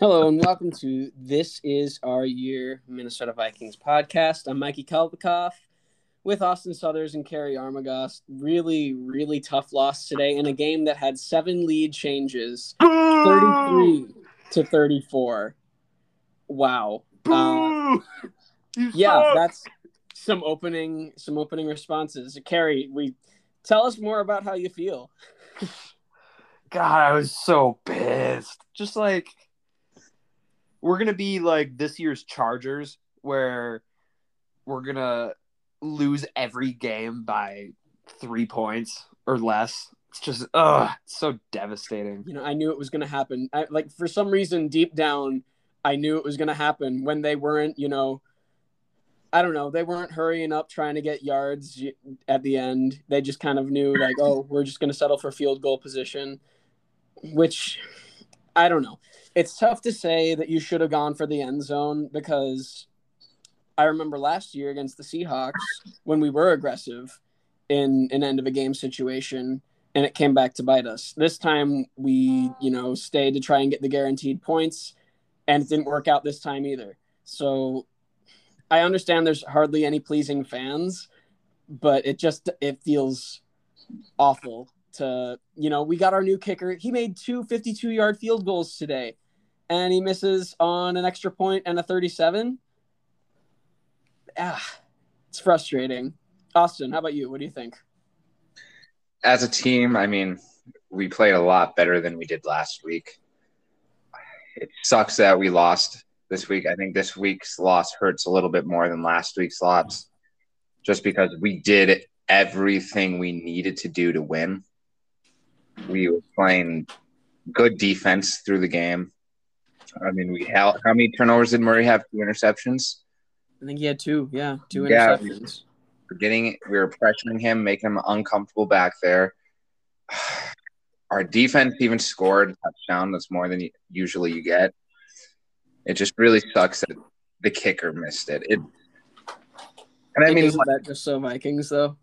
Hello and welcome to This Is Our Year Minnesota Vikings podcast. I'm Mikey Kalbikoff with Austin Southers and Cary Armagos. Really, really tough loss today in a game that had seven lead changes 33 to 34. Wow. Uh, yeah, that's some opening some opening responses. Cary, we tell us more about how you feel. God, I was so pissed. Just like we're gonna be like this year's Chargers, where we're gonna lose every game by three points or less. It's just, ugh, it's so devastating. You know, I knew it was to happen. I, like for some reason, deep down, I knew it was to happen when they weren't. You know, I don't know. They weren't hurrying up trying to get yards at the end. They just kind of knew, like, oh, we're just to settle for field goal position, which I don't know. It's tough to say that you should have gone for the end zone because I remember last year against the Seahawks when we were aggressive in an end of a game situation and it came back to bite us. This time we, you know, stayed to try and get the guaranteed points and it didn't work out this time either. So I understand there's hardly any pleasing fans, but it just it feels awful to, you know, we got our new kicker. He made two 52-yard field goals today and he misses on an extra point and a 37 ah, it's frustrating. Austin, how about you? What do you think? As a team, I mean, we played a lot better than we did last week. It sucks that we lost this week. I think this week's loss hurts a little bit more than last week's loss, just because we did everything we needed to do to win. We were playing good defense through the game. I mean, we how, how many turnovers did Murray have? Two interceptions. I think he had two. Yeah, two interceptions. Yeah, getting we were pressuring him, making him uncomfortable back there. Our defense even scored a touchdown. That's more than usually you get. It just really sucks that the kicker missed it. It. And I mean, isn't that just so Vikings though?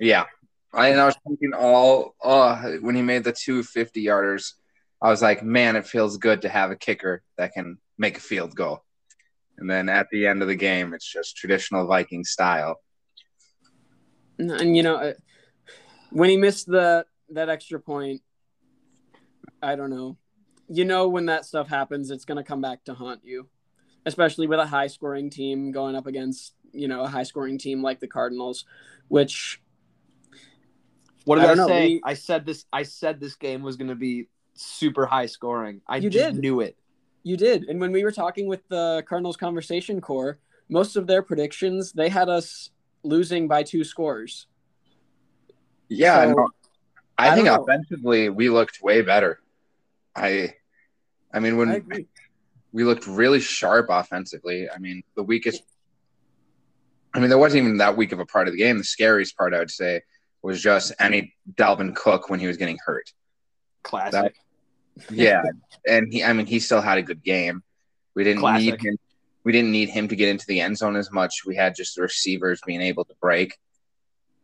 Yeah, I, and I was thinking all oh, when he made the two 50 yarders, I was like, man, it feels good to have a kicker that can make a field goal. And then at the end of the game, it's just traditional Viking style. And you know, uh, when he missed the that extra point, I don't know. You know, when that stuff happens, it's going to come back to haunt you, especially with a high scoring team going up against you know a high scoring team like the Cardinals, which. What did I, I know, say? We, I said this. I said this game was going to be super high scoring. I you just did. knew it. You did. And when we were talking with the Cardinals conversation core, most of their predictions, they had us losing by two scores. Yeah, so, no, I, I think offensively we looked way better. I I mean when I we looked really sharp offensively. I mean, the weakest I mean, there wasn't even that weak of a part of the game. The scariest part I would say was just any Dalvin Cook when he was getting hurt. Classic. That, yeah, and he, I mean, he still had a good game. We didn't Classic. need him. We didn't need him to get into the end zone as much. We had just the receivers being able to break.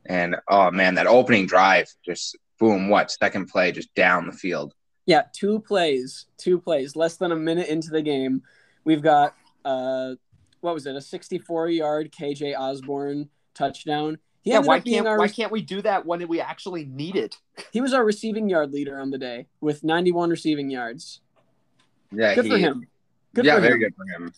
And oh man, that opening drive, just boom, what second play, just down the field. Yeah, two plays, two plays, less than a minute into the game. We've got uh, what was it, a 64 yard KJ Osborn touchdown he yeah, why can't our, why can't we do that when we actually need it? He was our receiving yard leader on the day with 91 receiving yards. Yeah, good he, for him. Good yeah, for very him. good for him.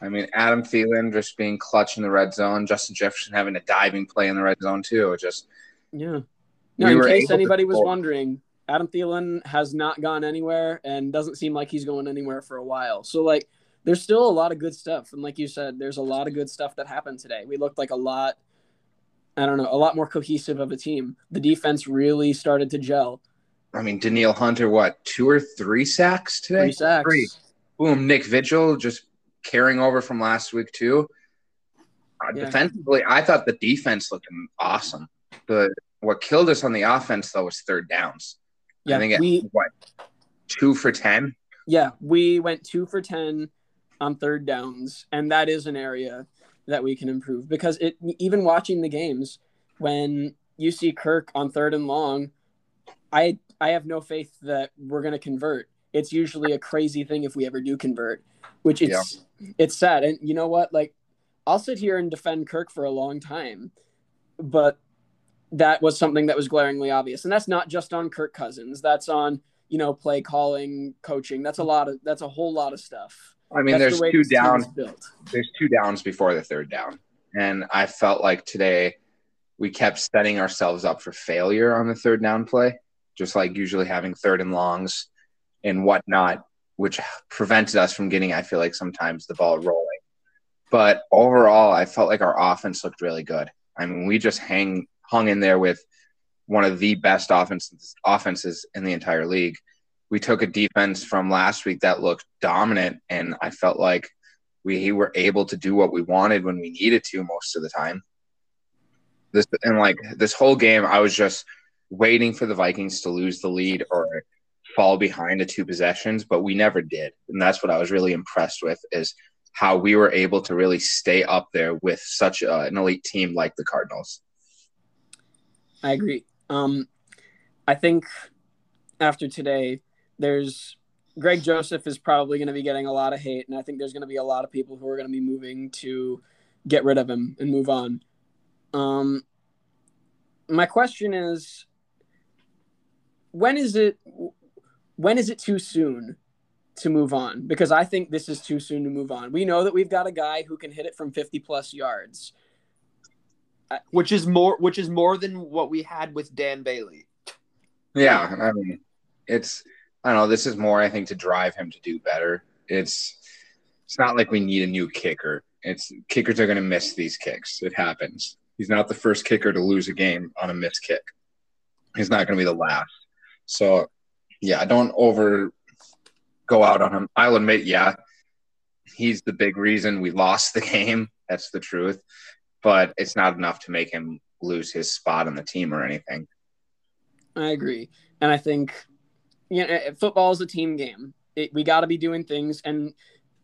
I mean, Adam Thielen just being clutch in the red zone. Justin Jefferson having a diving play in the red zone too. Just yeah. No, we in case anybody was wondering, Adam Thielen has not gone anywhere and doesn't seem like he's going anywhere for a while. So like, there's still a lot of good stuff, and like you said, there's a lot of good stuff that happened today. We looked like a lot I don't know, a lot more cohesive of a team. The defense really started to gel. I mean, Danielle Hunter, what, two or three sacks today? Three sacks. Three. Boom. Nick Vigil just carrying over from last week, too. Uh, yeah. Defensively, I thought the defense looked awesome. The what killed us on the offense though was third downs. Yeah, I think we, it, what two for ten. Yeah, we went two for ten on third downs, and that is an area that we can improve because it even watching the games when you see Kirk on third and long, I I have no faith that we're going to convert. it's usually a crazy thing if we ever do convert, which it's yeah. it's sad. And you know what? Like I'll sit here and defend Kirk for a long time, but that was something that was glaringly obvious. And that's not just on Kirk Cousins. That's on, you know, play calling, coaching. That's a lot of that's a whole lot of stuff. I mean, that's there's the two downs. There's two downs before the third down. And I felt like today we kept setting ourselves up for failure on the third down play, just like usually having third and longs and whatnot, which prevented us from getting, I feel like, sometimes the ball rolling. But overall, I felt like our offense looked really good. I mean, we just hang hung in there with one of the best offenses offenses in the entire league. We took a defense from last week that looked dominant, and I felt like we were able to do what we wanted when we needed to most of the time. This and like this whole game, I was just waiting for the Vikings to lose the lead or fall behind to two possessions, but we never did, and that's what I was really impressed with is how we were able to really stay up there with such a, an elite team like the Cardinals. I agree. Um, I think after today, there's Greg Joseph is probably going to be getting a lot of hate, and I think there's going to be a lot of people who are going to be moving to get rid of him and move on. Um, my question is, when is it when is it too soon to move on? Because I think this is too soon to move on. We know that we've got a guy who can hit it from 50 plus yards. Which is more which is more than what we had with Dan Bailey. Yeah, I mean, it's I don't know, this is more I think to drive him to do better. It's it's not like we need a new kicker. It's kickers are going to miss these kicks. It happens. He's not the first kicker to lose a game on a missed kick. He's not going to be the last. So, yeah, I don't over go out on him. I'll admit, yeah, he's the big reason we lost the game. That's the truth. But it's not enough to make him lose his spot on the team or anything. I agree. And I think you know, football is a team game. It, we got to be doing things. And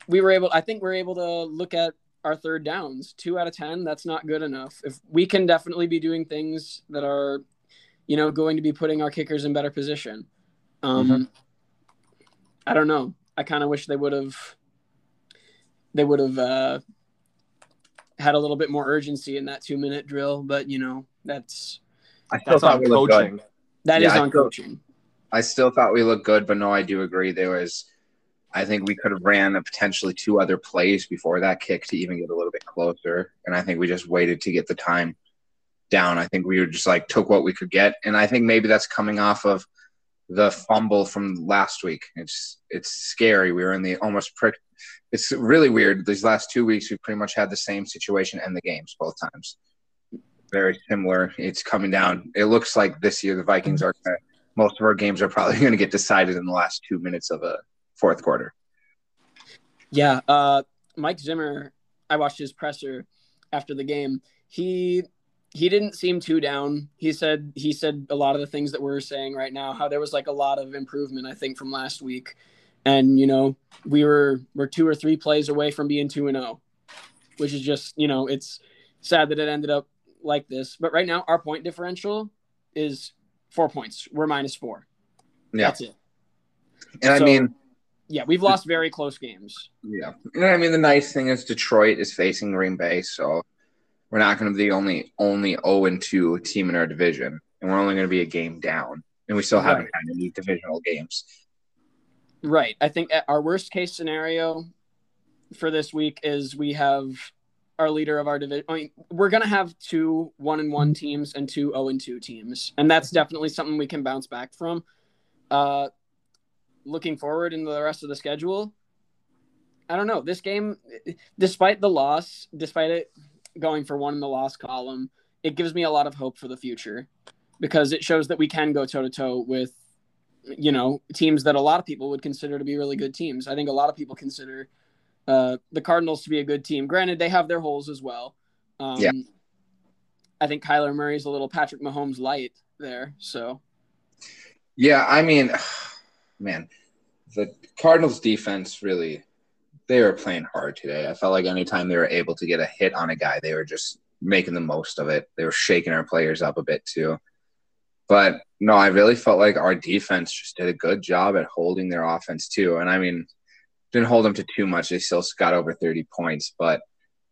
we were able, I think we're able to look at our third downs. Two out of 10, that's not good enough. If we can definitely be doing things that are, you know, going to be putting our kickers in better position. Um, mm-hmm. I don't know. I kind of wish they would have they would have uh, had a little bit more urgency in that two minute drill, but you know that's I still that's thought we coaching. That yeah, is on still, coaching. I still thought we looked good, but no, I do agree. There was, I think we could have ran a potentially two other plays before that kick to even get a little bit closer, and I think we just waited to get the time down. I think we were just like took what we could get, and I think maybe that's coming off of the fumble from last week. It's it's scary. We were in the almost prick. It's really weird. These last two weeks, we've pretty much had the same situation in the games both times. Very similar. It's coming down. It looks like this year the Vikings are gonna, most of our games are probably going to get decided in the last two minutes of a fourth quarter. Yeah, uh, Mike Zimmer. I watched his presser after the game. He he didn't seem too down. He said he said a lot of the things that we're saying right now. How there was like a lot of improvement, I think, from last week, and you know we were we're two or three plays away from being two and zero, oh, which is just you know it's sad that it ended up like this. But right now our point differential is four points. We're minus four. Yeah, that's it. And so, I mean, yeah, we've lost very close games. Yeah, and I mean the nice thing is Detroit is facing Green Bay, so we're not going to be the only only 0 and 2 team in our division, and we're only going to be a game down, and we still haven't had any divisional games. Right. I think uh, our worst case scenario for this week is we have our leader of our division. I mean, we're to have two one and one teams and two zero and 2 teams, and that's definitely something we can bounce back from. Uh, looking forward in the rest of the schedule, I don't know. This game, despite the loss, despite it going for one in the loss column, it gives me a lot of hope for the future because it shows that we can go toe to toe with, you know, teams that a lot of people would consider to be really good teams. I think a lot of people consider uh, the Cardinals to be a good team. Granted, they have their holes as well. Um, yeah. I think Kyler Murray's a little Patrick Mahomes light there. So. Yeah, I mean, man, the Cardinals defense really they were playing hard today. I felt like anytime they were able to get a hit on a guy, they were just making the most of it. They were shaking our players up a bit too. But no, I really felt like our defense just did a good job at holding their offense too. And I mean, didn't hold them to too much. They still got over 30 points, but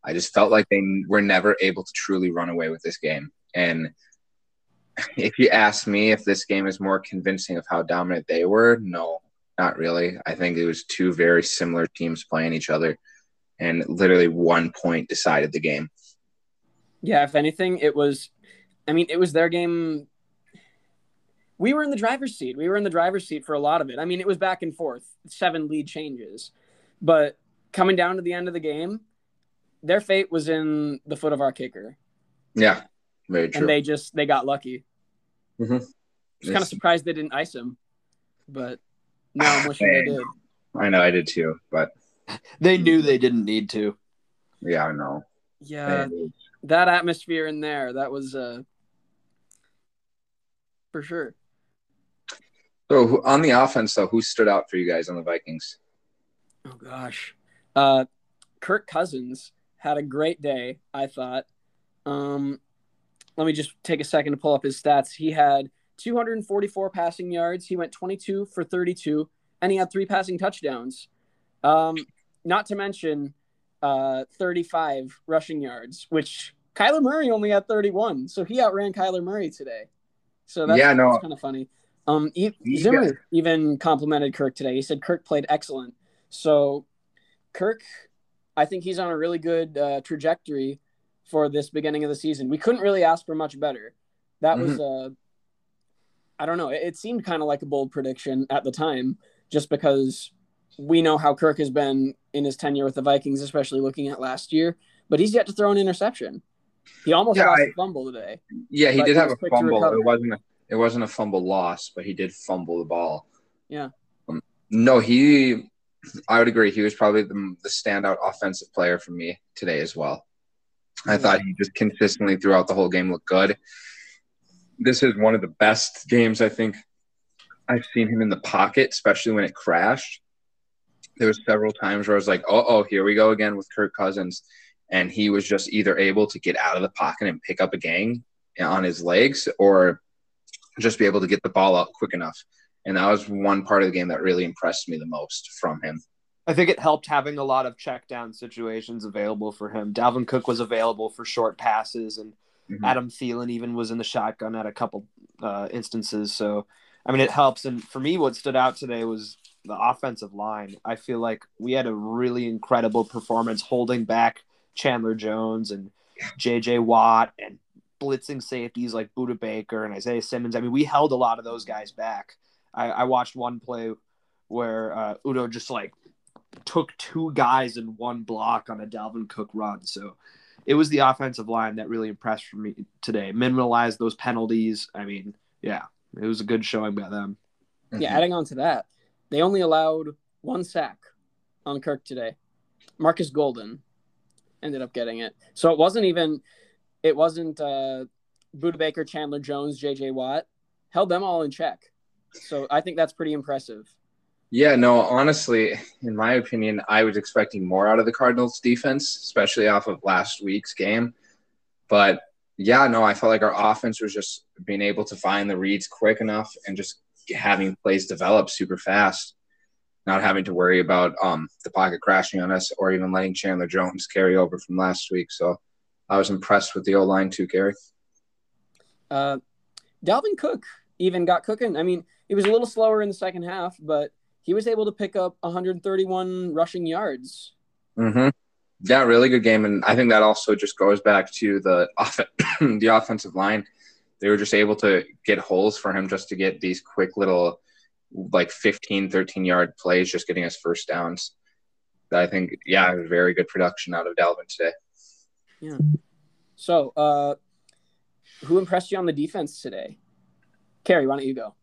I just felt like they were never able to truly run away with this game. And if you ask me if this game is more convincing of how dominant they were, no, not really. I think it was two very similar teams playing each other, and literally one point decided the game. Yeah, if anything, it was. I mean, it was their game. We were in the driver's seat. We were in the driver's seat for a lot of it. I mean, it was back and forth, seven lead changes, but coming down to the end of the game, their fate was in the foot of our kicker. Yeah, very true. And they just they got lucky. Mm-hmm. Just kind of surprised they didn't ice him, but now I'm wishing they did. I know I did too, but they knew they didn't need to. Yeah, I know. Yeah, that atmosphere in there, that was uh for sure. So on the offense, though, who stood out for you guys on the Vikings? Oh gosh, uh, Kirk Cousins had a great day. I thought. Um, let me just take a second to pull up his stats. He had 244 passing yards. He went 22 for 32, and he had three passing touchdowns. Um, not to mention uh, 35 rushing yards, which Kyler Murray only had 31. So he outran Kyler Murray today. So that's, yeah, no. that's kind of funny. Um, he, Zimmer even complimented Kirk today. He said Kirk played excellent. So Kirk, I think he's on a really good uh, trajectory for this beginning of the season. We couldn't really ask for much better. That mm-hmm. was uh, I don't know. It, it seemed kind of like a bold prediction at the time, just because we know how Kirk has been in his tenure with the Vikings, especially looking at last year. But he's yet to throw an interception. He almost yeah, lost I, a fumble today. Yeah, he did have a fumble. It wasn't a, it wasn't a fumble loss, but he did fumble the ball. Yeah. Um, no, he. I would agree. He was probably the, the standout offensive player for me today as well. I yeah. thought he just consistently throughout the whole game looked good this is one of the best games I think I've seen him in the pocket, especially when it crashed. There was several times where I was like, "Oh, oh, here we go again with Kirk Cousins," and he was just either able to get out of the pocket and pick up a gang on his legs, or just be able to get the ball out quick enough. And that was one part of the game that really impressed me the most from him. I think it helped having a lot of check down situations available for him. Dalvin Cook was available for short passes and Mm-hmm. Adam Thielen even was in the shotgun at a couple uh, instances. So, I mean, it helps. And for me, what stood out today was the offensive line. I feel like we had a really incredible performance holding back Chandler Jones and J.J. Watt and blitzing safeties like Budda Baker and Isaiah Simmons. I mean, we held a lot of those guys back. I, I watched one play where uh, Udo just like took two guys in one block on a Dalvin Cook run. So it was the offensive line that really impressed for me today. Minimalized those penalties. I mean, yeah, it was a good showing by them. Yeah, adding on to that, they only allowed one sack on Kirk today. Marcus Golden ended up getting it. So it wasn't even it wasn't uh Budda Baker, Chandler Jones, JJ Watt. Held them all in check. So I think that's pretty impressive. Yeah, no, honestly, in my opinion, I was expecting more out of the Cardinals defense, especially off of last week's game. But yeah, no, I felt like our offense was just being able to find the reads quick enough and just having plays develop super fast, not having to worry about um, the pocket crashing on us or even letting Chandler Jones carry over from last week. So I was impressed with the O line too, Gary. Uh, Dalvin Cook even got cooking. I mean, he was a little slower in the second half, but he was able to pick up 131 rushing yards. Mm-hmm. Yeah, really good game, and I think that also just goes back to the off- the offensive line. They were just able to get holes for him just to get these quick little like 15, 13 yard plays, just getting us first downs. I think, yeah, very good production out of Dalvin today. Yeah. So, uh, who impressed you on the defense today? Cary, why don't you go?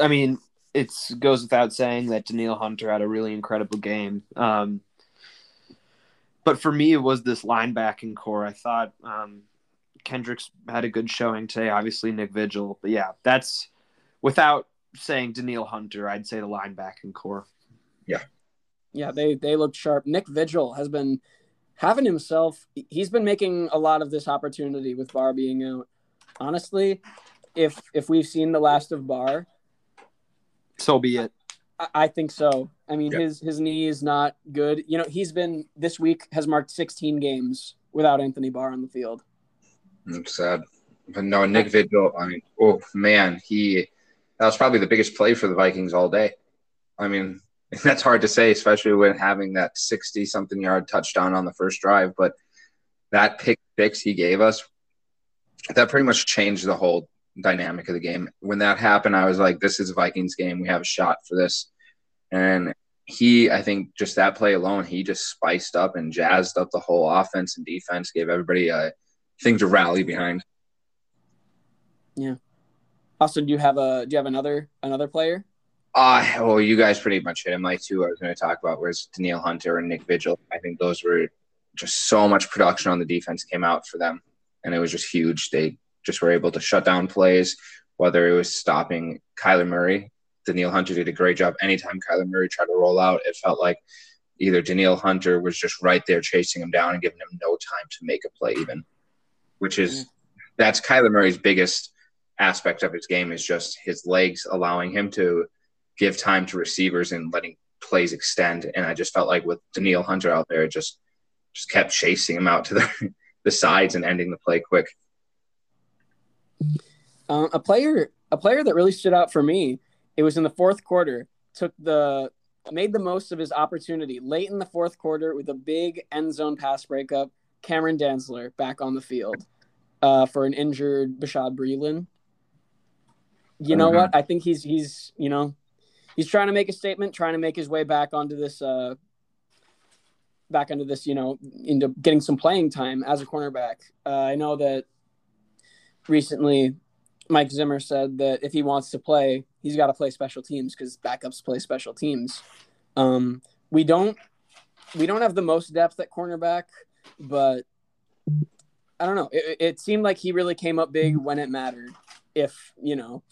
I mean, it goes without saying that Danielle Hunter had a really incredible game. Um, but for me, it was this linebacking corps. I thought um, Kendricks had a good showing today. Obviously, Nick Vigil, but yeah, that's without saying Danielle Hunter. I'd say the linebacking corps. Yeah, yeah, they they looked sharp. Nick Vigil has been having himself. He's been making a lot of this opportunity with Barr being out. Honestly, if if we've seen the last of Barr, So be it. I, I think so. I mean, Yeah. his his knee is not good. You know, he's been this week has marked 16 games without Anthony Barr on the field. It's sad. But no, Nick Vigil, I mean, oh man, he that was probably the biggest play for the Vikings all day. I mean, that's hard to say, especially when having that 60 something yard touchdown on the first drive. But that pick six he gave us, that pretty much changed the whole dynamic of the game. When that happened, I was like, this is a Vikings game. We have a shot for this. And he, I think, just that play alone, he just spiced up and jazzed up the whole offense and defense, gave everybody uh, a thing to rally behind. Yeah. Also, do you have a do you have another another player? Uh, well, you guys pretty much hit him. Like two, I was going to talk about was Danielle Hunter and Nick Vigil. I think those were just so much production on the defense came out for them, and it was just huge. They just were able to shut down plays, whether it was stopping Kyler Murray. Danielle Hunter did a great job. Anytime Kyler Murray tried to roll out, it felt like either Danielle Hunter was just right there chasing him down and giving him no time to make a play, even, which is that's Kyler Murray's biggest aspect of his game is just his legs allowing him to give time to receivers and letting plays extend. And I just felt like with Danielle Hunter out there, it just just kept chasing him out to the, the sides and ending the play quick. Um, a player a player that really stood out for me. It was in the fourth quarter. Took the made the most of his opportunity late in the fourth quarter with a big end zone pass breakup. Cameron Dantzler back on the field uh, for an injured Bashaud Breeland. You know Mhm. what? I think he's he's you know he's trying to make a statement, trying to make his way back onto this uh, back onto this you know into getting some playing time as a cornerback. Uh, I know that recently Mike Zimmer said that if he wants to play, he's got to play special teams because backups play special teams. Um, we don't we don't have the most depth at cornerback, but I don't know. It, it seemed like he really came up big when it mattered. If you know,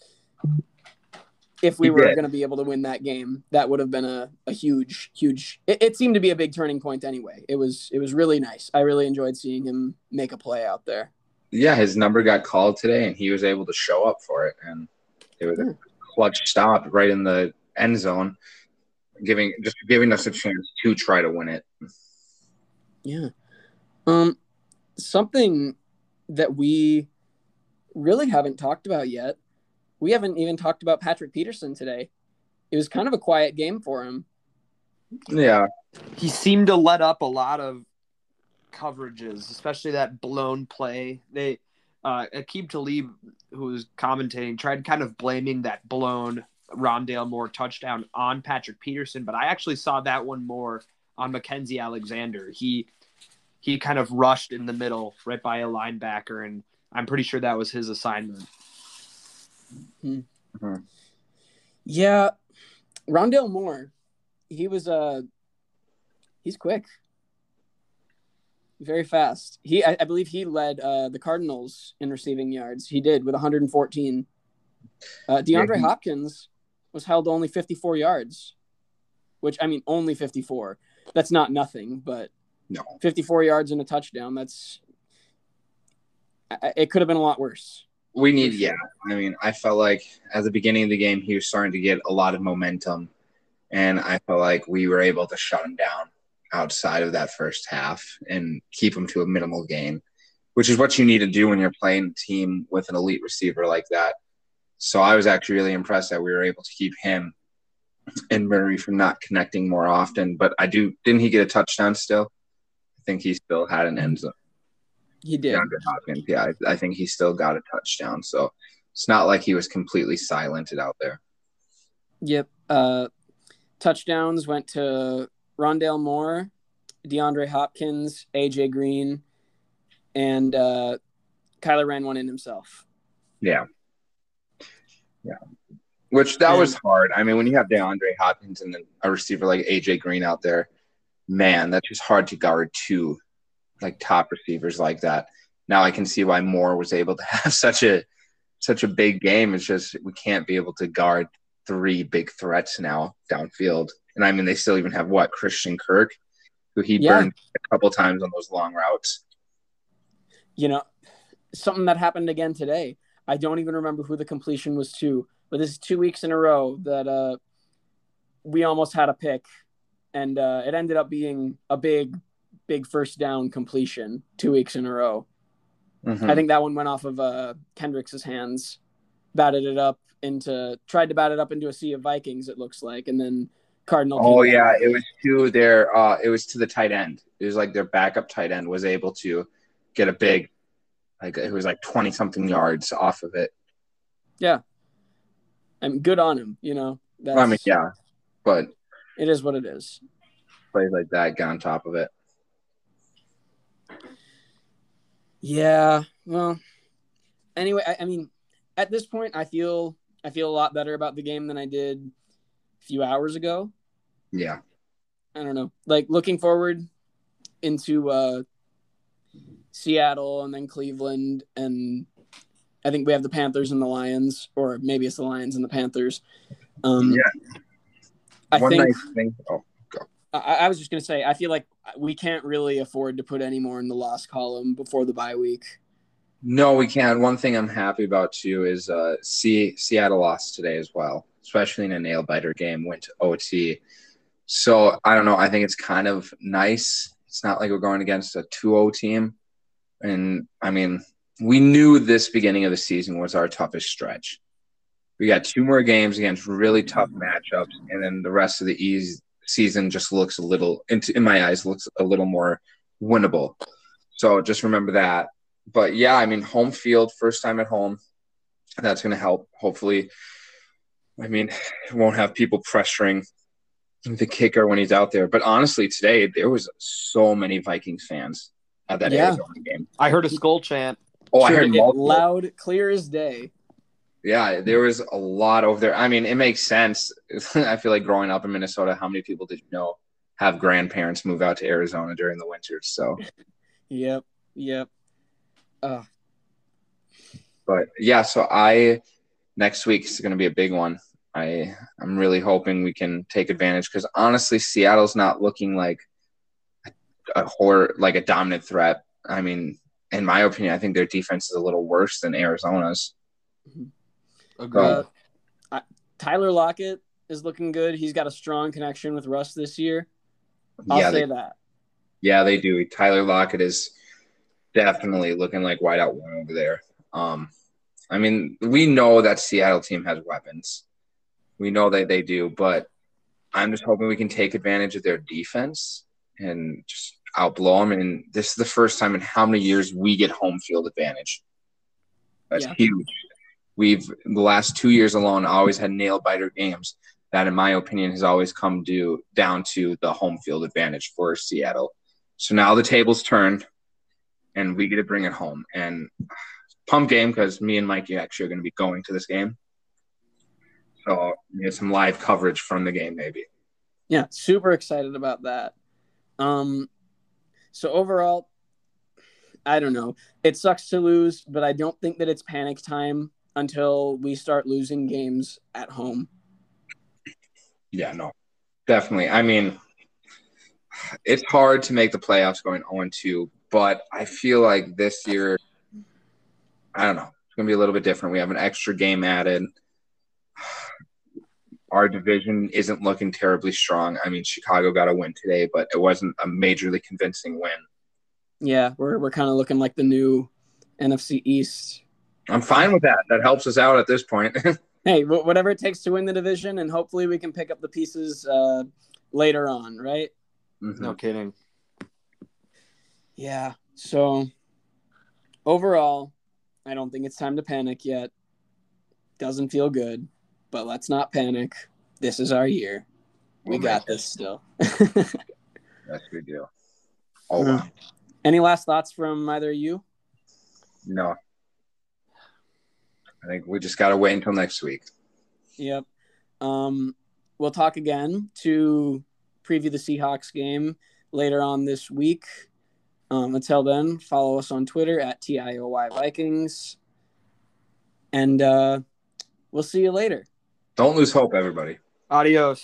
if we He were going to be able to win that game, that would have been a, a huge, huge. It, it seemed to be a big turning point anyway. It was it was really nice. I really enjoyed seeing him make a play out there. Yeah, his number got called today, and he was able to show up for it, and it was Yeah. a clutch stop right in the end zone, giving just giving us a chance to try to win it. Yeah. Um, something that we really haven't talked about yet. We haven't even talked about Patrick Peterson today. It was kind of a quiet game for him. Yeah, He seemed to let up a lot of coverages, especially that blown play. They uh Aqib Talib, who was commentating, tried kind of blaming that blown Rondale Moore touchdown on Patrick Peterson, but I actually saw that one more on Mackensie Alexander. He he kind of rushed in the middle right by a linebacker, and I'm pretty sure that was his assignment. Yeah, Rondale Moore, he was uh he's quick, very fast. He, I, I believe, he led uh, the Cardinals in receiving yards. He did with 114. Uh, DeAndre Yeah, he- Hopkins was held only 54 yards, which I mean, only 54. That's not nothing, but No. 54 yards and a touchdown. That's it could have been a lot worse. We need. Yeah, I mean, I felt like at the beginning of the game he was starting to get a lot of momentum, and I felt like we were able to shut him down outside of that first half and keep him to a minimal gain, which is what you need to do when you're playing a team with an elite receiver like that. So I was actually really impressed that we were able to keep him and Murray from not connecting more often. But I do didn't he get a touchdown still? I think he still had an end zone. He did. DeAndre Hopkins. Yeah, I, I think he still got a touchdown. So it's not like he was completely silented out there. Yep. Uh, touchdowns went to Rondale Moore, DeAndre Hopkins, AJ Green, and uh, Kyler ran one in himself. Yeah. Yeah. Which that And- was hard. I mean, when you have DeAndre Hopkins and then a receiver like AJ Green out there, man, that's just hard to guard two like top receivers like that. Now I can see why Moore was able to have such a such a big game. It's just we can't be able to guard three big threats now downfield. And I mean they still even have what, Christian Kirk, who he Yeah. burned a couple times on those long routes. You know, something that happened again today. I don't even remember who the completion was to, but this is two weeks in a row that uh, we almost had a pick, and uh, it ended up being a big, big first down completion two weeks in a row. Mhm. I think that one went off of uh, Kendricks's hands, batted it up into, tried to bat it up into a sea of Vikings. It looks like, and then Cardinal. Oh yeah, it was to their uh it was to the tight end. It was like their backup tight end was able to get a big like it was like 20 something yards off of it. Yeah. And good on him. You know, that's, I mean, yeah. But it is what it is. plays like that get on top of it. Yeah. Well, anyway, I, I mean, at this point, I feel I feel a lot better about the game than I did a few hours ago. Yeah. I don't know. Like looking forward into uh, Seattle and then Cleveland, and I think we have the Panthers and the Lions, or maybe it's the Lions and the Panthers. Um, Yeah. I One think nice thing. Oh, I, I was just gonna say I feel like we can't really afford to put any more in the loss column before the bye week. no, we can't. One thing I'm happy about too is uh see Seattle lost today as well, especially in a nail biter game, went to OT. So I don't know. I think it's kind of nice. It's not like we're going against a 2-0 team. And I mean, we knew this beginning of the season was our toughest stretch. We got two more games against really tough matchups, and then the rest of the ease season just looks a little, in, in my eyes, looks a little more winnable. So just remember that. But yeah, I mean, home field, first time at home, that's going to help. Hopefully, I mean, won't have people pressuring the kicker when he's out there. But honestly, today there was so many Vikings fans at that Yeah. Arizona game. I heard a Skol chant. Oh, I heard it multiple. loud, clear as day. Yeah, there was a lot over there. I mean, it makes sense. I feel like growing up in Minnesota, how many people did you know have grandparents move out to Arizona during the winters? So, Yep, yep. Uh, but yeah, so I next week is going to be a big one. I I'm really hoping we can take advantage because honestly, Seattle's not looking like a, a horror like a dominant threat. I mean, in my opinion, I think their defense is a little worse than Arizona's. Agreed. uh, I, Tyler Lockett is looking good. He's got a strong connection with Russ this year. I'll yeah, say they, that. yeah, they do. Tyler Lockett is definitely looking like wide out one over there. Um, I mean, we know that Seattle team has weapons. We know that they do, but I'm just hoping we can take advantage of their defense and just outblow them. And this is the first time in how many years we get home field advantage. That's Yeah. huge. We've the last two years alone always had nail biter games. That, in my opinion, has always come due down to the home field advantage for Seattle. So now the tables turned, and we get to bring it home. And pump game because me and Mikey actually are going to be going to this game. So get some live coverage from the game, maybe. Yeah, super excited about that. Um, so overall, I don't know. It sucks to lose, but I don't think that it's panic time until we start losing games at home. Yeah, no, definitely. I mean, it's hard to make the playoffs going 0 2, but I feel like this year, I don't know, it's going to be a little bit different. We have an extra game added. Our division isn't looking terribly strong. I mean, Chicago got a win today, but it wasn't a majorly convincing win. Yeah, we're we're kind of looking like the new NFC East. I'm fine with that. That helps us out at this point. Hey, wh- whatever it takes to win the division, and hopefully we can pick up the pieces uh, later on, right? Mhm. No kidding. Yeah. So overall, I don't think it's time to panic yet. Doesn't feel good, but let's not panic. This is our year. We We'll got this still. That's a good deal. Oh, wow. Any last thoughts from either of you? No. I think we just got to wait until next week. Yep. Um, we'll talk again to preview the Seahawks game later on this week. Um, until then, follow us on Twitter at TIOY Vikings. And uh, we'll see you later. Don't lose hope, everybody. Adios.